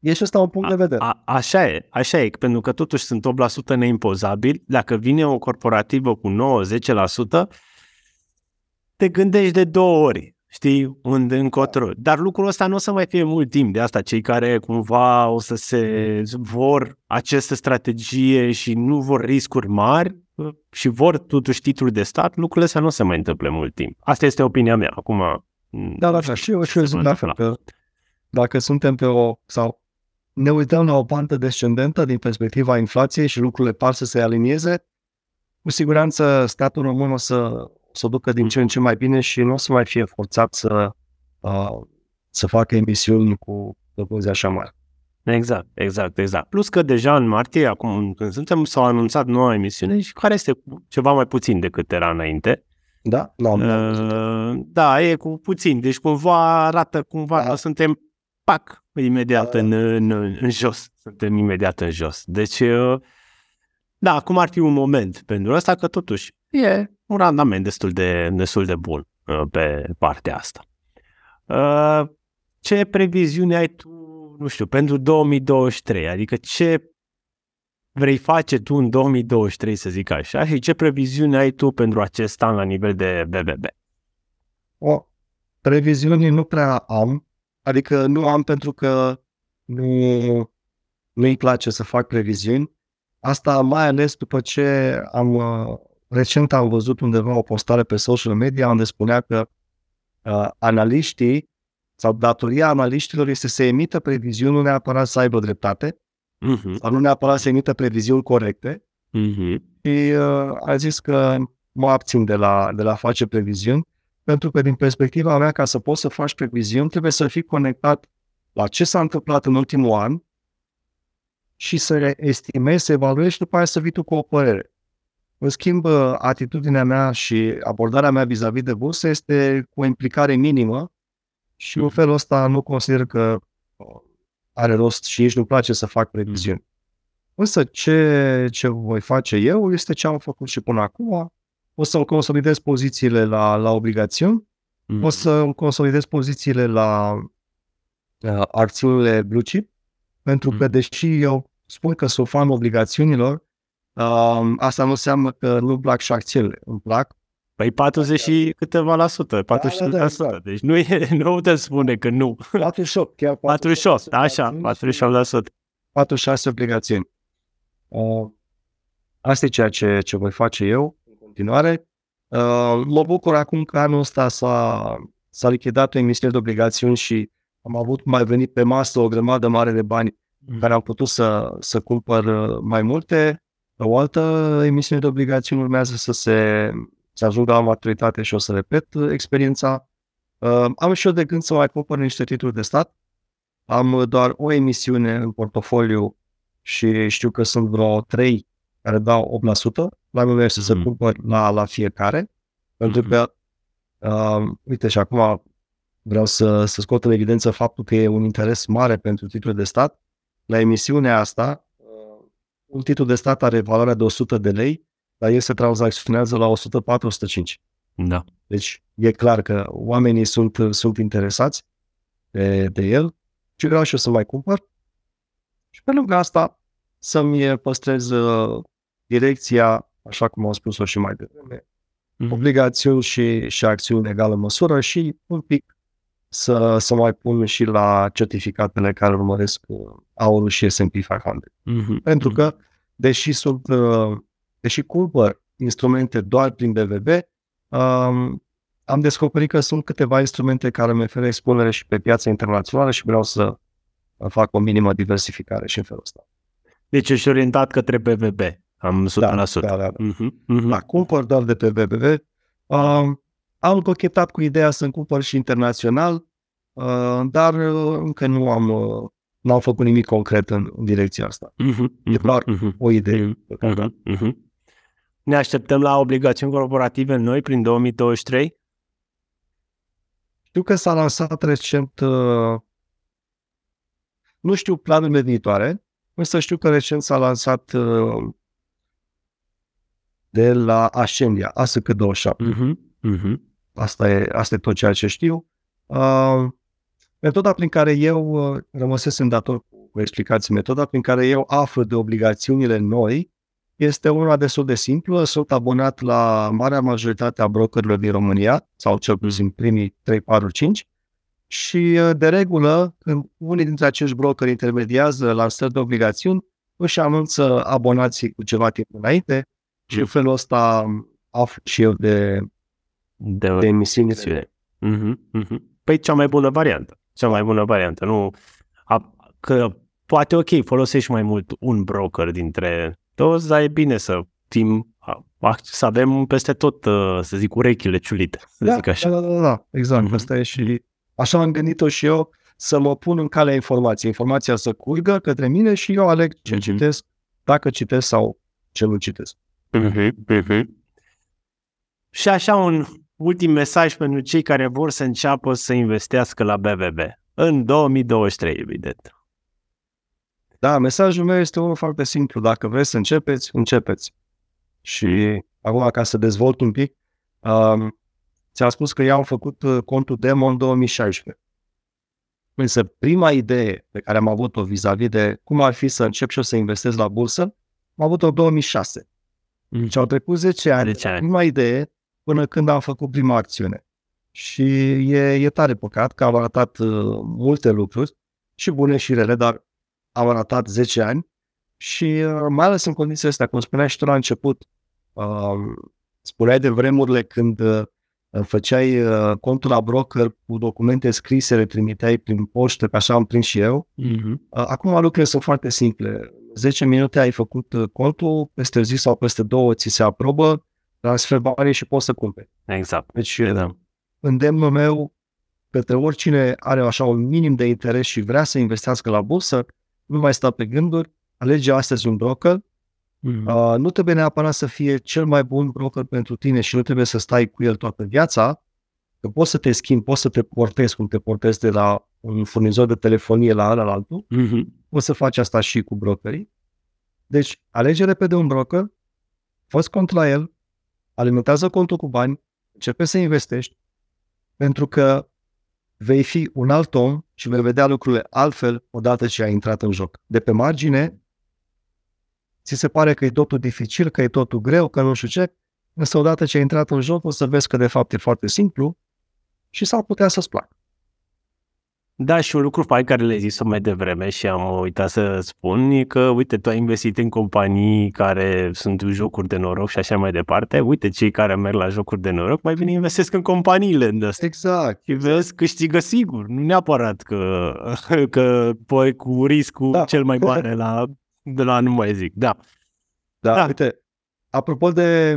E și ăsta un punct de vedere. A, așa e, așa e, pentru că totuși sunt 8% neimpozabil. Dacă vine o corporativă cu 9-10%, te gândești de două ori, știi, unde încotro. Dar lucrul ăsta nu o să mai fie mult timp. De asta cei care cumva o să se vor această strategie și nu vor riscuri mari, uh, și vor totuși titlul de stat, lucrurile astea nu se mai întâmplă mult timp. Asta este opinia mea. Acum, da, da, și eu, și eu zic la fel, că dacă suntem pe o, sau ne uităm la o pantă descendentă din perspectiva inflației și lucrurile par să se alinieze, cu siguranță statul român o să, să o ducă din ce în ce mai bine și nu o să mai fie forțat să, uh, să facă emisiuni cu dobânzi așa mari. Exact, exact, exact. Plus că deja în martie, acum când suntem, s-au anunțat noua emisiune și care este ceva mai puțin decât era înainte. Da? Da, uh, da e cu puțin. Deci cumva arată cumva da. că suntem pac, imediat da. în, în, în jos. Suntem imediat în jos. Deci, uh, da, acum ar fi un moment pentru asta că totuși e un randament destul de, destul de bun uh, pe partea asta. Uh, ce previziune ai tu, nu știu, pentru 2023? Adică ce vrei face tu în 2023, să zic așa, și ce previziune ai tu pentru acest an la nivel de BBB? O, previziuni nu prea am, adică nu am pentru că nu, nu-i place să fac previziuni. Asta mai ales după ce am recent am văzut undeva o postare pe social media unde spunea că uh, analiștii sau datoria analiștilor este să emită previziuni, nu neapărat să aibă dreptate, uh-huh. sau nu neapărat să emită previziuni corecte. Uh-huh. Și uh, a zis că mă abțin de la, de la face previziuni, pentru că din perspectiva mea, ca să poți să faci previziuni, trebuie să fii conectat la ce s-a întâmplat în ultimul an și să estimezi, să evaluezi și după aia să vii tu cu o părere. În schimb, uh, atitudinea mea și abordarea mea vis-a-vis de bursă este cu o implicare minimă și în felul ăsta nu consider că uh, are rost și nici nu place să fac previziuni. Însă ce, ce voi face eu este ce am făcut și până acum. O să-mi consolidez pozițiile la, la obligațiuni, mm. o să-mi consolidez pozițiile la uh, acțiunile blue chip, pentru că deși eu spun că sunt fan obligațiunilor, uh, asta nu înseamnă că nu plac și acțiunile. Îmi plac, Păi 40 și câteva la sută, 45 da, da, da, da. Deci nu, e, [laughs] nu putem spune că nu. 48, chiar 48, 48 așa, 48 la sută. 46 obligațiuni. Uh, asta e ceea ce, ce voi face eu în continuare. Uh, mă bucur acum că anul ăsta s-a, s-a lichidat o emisiune de obligațiuni și am avut mai venit pe masă o grămadă mare de bani mm. care am putut să, să cumpăr uh, mai multe. O altă emisiune de obligațiuni urmează să se să ajung la maturitate și o să repet uh, experiența. Uh, am și eu de gând să mai cumpăr niște titluri de stat. Am uh, doar o emisiune în portofoliu și știu că sunt vreo trei care dau 8%. La mine este mm. să cumpăr la, la fiecare. Pentru mm-hmm. că, uh, uite, și acum vreau să, să scot în evidență faptul că e un interes mare pentru titlul de stat. La emisiunea asta, uh, un titlu de stat are valoarea de 100 de lei, dar el se tranzacționează la 104-105. Da. Deci e clar că oamenii sunt, sunt interesați de, de el și vreau și eu să mai cumpăr. Și pe lângă asta să-mi păstrez uh, direcția, așa cum am spus-o și mai devreme, mm-hmm. obligațiuni și, și acțiuni în egală măsură și un pic să, să mai pun și la certificatele care urmăresc uh, aurul și S&P 500. Mm-hmm. Pentru că, deși sunt uh, deși cumpăr instrumente doar prin BVB, um, am descoperit că sunt câteva instrumente care îmi oferă expunere și pe piața internațională și vreau să fac o minimă diversificare și în felul ăsta. Deci ești orientat către BVB, am 100%. Da, da, da. da. Uh-huh, uh-huh. da cumpăr doar de pe BVB. Um, am cochetat cu ideea să-mi cumpăr și internațional, uh, dar uh, încă nu am, uh, n-am făcut nimic concret în, în direcția asta. Uh-huh, e doar uh-huh, o idee. Uh-huh, uh-huh. Ne așteptăm la obligațiuni corporative noi prin 2023? Știu că s-a lansat recent, uh, nu știu planurile viitoare, însă știu că recent s-a lansat uh, de la Ascendia, ASC27. Uh-huh, uh-huh. Asta, e, asta e tot ceea ce știu. Uh, metoda prin care eu uh, rămăsesem dator cu explicații, metoda prin care eu aflu de obligațiunile noi este una destul de simplă. Sunt abonat la marea majoritate a brokerilor din România, sau cel puțin primii 3, 4, 5, și uh, de regulă, când unii dintre acești brokeri intermediază lansări de obligațiuni, își anunță abonații cu ceva timp înainte Și în felul ăsta aflu și eu de, De, de emisiuni. emisiune. Mhm, mhm. Păi cea mai bună variantă. Cea mai bună variantă. Nu, a, că poate ok, folosești mai mult un broker dintre toți, dar e bine să fim, a- a- să avem peste tot, uh, să zic, urechile ciulite, să Da, zic așa. da, da, da, da, exact. Mhm. Asta e și așa am gândit-o și eu să mă pun în calea informației. Informația să curgă către mine și eu aleg ce Mhm. citesc, dacă citesc sau ce nu citesc. Mhm, mhm. Și așa un ultim mesaj pentru cei care vor să înceapă să investească la BVB în 2023, evident. Da, mesajul meu este unul foarte simplu. Dacă vreți să începeți, începeți. Și acum, ca să dezvolt un pic, um, ți-am spus că eu am făcut uh, contul demo în 2016. Însă prima idee pe care am avut-o vis-a-vis de cum ar fi să încep și eu să investesc la bursă, am avut-o în 2006. Și au trecut 10 ani, 10 ani. prima idee, până când am făcut prima acțiune. Și e, e tare păcat că am arătat uh, multe lucruri, și bune și rele, dar am arătat 10 ani și uh, mai ales în condițiile astea, cum spuneai și tu la început, uh, spuneai de vremurile când uh, făceai uh, contul la broker cu documente scrise, le trimiteai prin poștă, că așa am prins și eu. Mhm. Uh, Acum lucrurile sunt foarte simple. 10 minute ai făcut uh, contul, peste zi sau peste două ți se aprobă, transfer banii și poți să cumperi. Exact. Deci, Da. îndemnul meu către oricine are așa un minim de interes și vrea să investească la bursă, nu mai sta pe gânduri, alege astăzi un broker. Mhm. Uh, nu trebuie neapărat să fie cel mai bun broker pentru tine și nu trebuie să stai cu el toată viața, că poți să te schimbi, poți să te portezi cum te portezi de la un furnizor de telefonie la ăla la altul, Mhm. poți să faci asta și cu brokerii. Deci, alege repede un broker, fă cont la el, alimentează contul cu bani, începe să investești, pentru că vei fi un alt om și vei vedea lucrurile altfel odată ce ai intrat în joc. De pe margine, ți se pare că e totul dificil, că e totul greu, că nu știu ce, însă odată ce ai intrat în joc o să vezi că de fapt e foarte simplu și s-ar putea să-ți placă. Da, și un lucru fain care le-ai zis mai devreme și am uitat să spun e că, uite, tu ai investit în companii care sunt jocuri de noroc și așa mai departe. Uite, cei care merg la jocuri de noroc mai bine investesc în companiile în astea. Exact. Și vezi, câștigă sigur, nu neapărat că, [laughs] că pui cu riscul Da. da. cel mai mare la, de la nu mai zic. Da. Da, Da. da. uite, apropo de,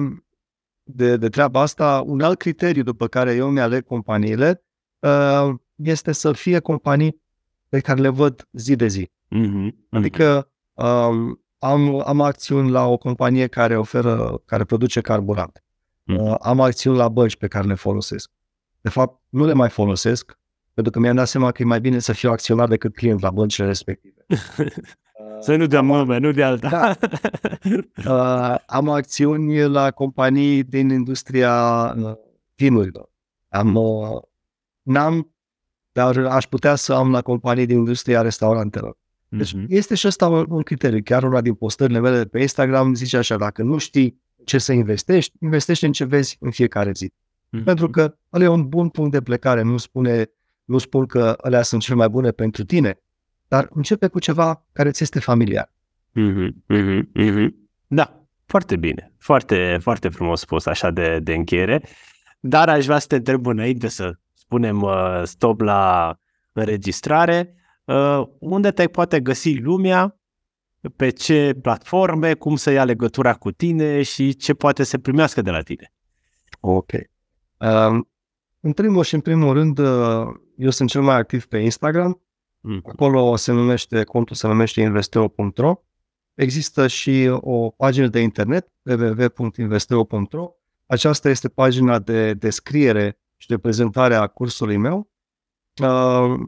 de, de treaba asta, un alt criteriu după care eu mi-aleg companiile uh, este să fie companii pe care le văd zi de zi. Mm-hmm. Adică um, am, am acțiuni la o companie care oferă, care produce carburant. Mm. Uh, am acțiuni la bănci pe care le folosesc. De fapt, nu le mai folosesc, pentru că mi-am dat seama că e mai bine să fiu acționar decât client la băncile respective. [laughs] Să nu dea nume, nu de alta. [laughs] Da. [laughs] Uh, am acțiuni la companii din industria uh, vinurilor. Am, uh, n-am, dar aș putea să am la companii din industria restaurantelor. Deci Mhm. este și ăsta un, un criteriu. Chiar una din postările mele de pe Instagram zice așa, dacă nu știi ce să investești, investește în ce vezi în fiecare zi. Mhm. Pentru că ăla e un bun punct de plecare. Nu, spune, nu spun că alea sunt cele mai bune pentru tine, dar începe cu ceva care ți este familiar. Mhm, mhm, mhm. Da, foarte bine. Foarte, foarte frumos spus așa de, de încheiere. Dar aș vrea să te întreb înainte să spunem uh, stop la înregistrare. Uh, unde te poate găsi lumea? Pe ce platforme? Cum să ia legătura cu tine? Și ce poate să primească de la tine? Ok. Um, în primul și în primul rând, uh, eu sunt cel mai activ pe Instagram. Mm. Acolo se numește, contul se numește investeo.ro. Există și o pagină de internet, www.investeo.ro. Aceasta este pagina de descriere și de prezentare a cursului meu. Uh,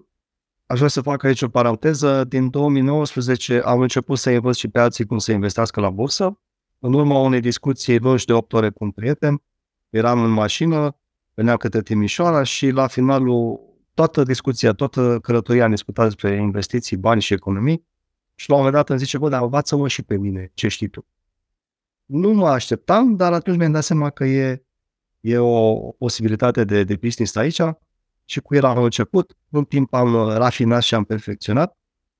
Aș vrea să fac aici o paranteză. Din 2019 am început să învăț și pe alții cum să investească la bursă. În urma unei discuții lungi de 8 ore cu un prieten, eram în mașină, veneam către Timișoara și la finalul toată discuția, toată călătoria am discutat despre investiții, bani și economii și la un moment dat îmi zice, bă, dar învață-mă și pe mine ce știi tu. Nu mă așteptam, dar atunci mi-am dat seama că e, e o posibilitate de, de business aici și cu el am început. În timp am uh, rafinat și am perfecționat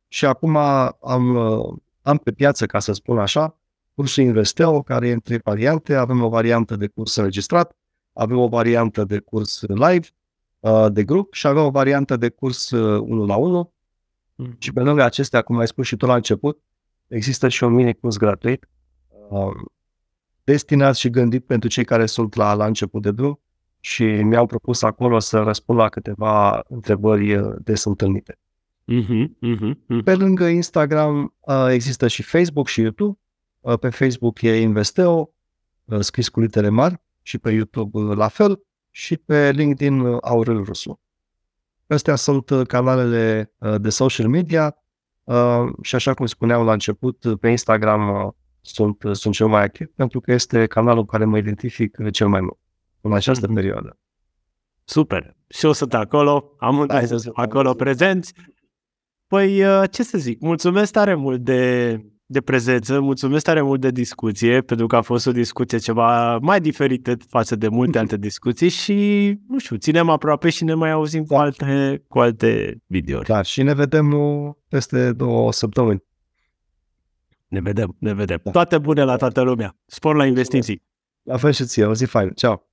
și acum am, uh, am pe piață, ca să spun așa, cursul Investeo, care e în trei variante. Avem o variantă de curs înregistrat, avem o variantă de curs live, uh, de grup și avem o variantă de curs uh, 1 la 1. Mm. Și pe lângă acestea, cum ai spus și tu la început, există și un mini curs gratuit uh, destinat și gândit pentru cei care sunt la, la început de drum și mi-au propus acolo să răspund la câteva întrebări uh, des întâlnite. Mhm, mhm, mhm. Pe lângă Instagram uh, există și Facebook și YouTube. Uh, Pe Facebook e Investeo, uh, scris cu litere mari, și pe YouTube uh, la fel, și pe LinkedIn uh, Aurel Rusu. Astea sunt uh, canalele uh, de social media uh, și așa cum spuneam la început, uh, pe Instagram uh, sunt, uh, sunt cel mai activ pentru că este canalul în care mă identific uh, cel mai mult în această Mhm. perioadă. Super. Și eu sunt acolo, amândoi Hai să sunt zi- acolo prezenți. Păi, uh, ce să zic, mulțumesc tare mult de, de prezență, mulțumesc tare mult de discuție, pentru că a fost o discuție ceva mai diferită față de multe alte [laughs] discuții și, nu știu, ținem aproape și ne mai auzim cu alte, cu alte videouri. Da, și ne vedem uh, peste două săptămâni. Ne vedem, ne vedem. Da. Toate bune la toată lumea. Spor la investiții. La fel și ție, o zi faină. Ceau!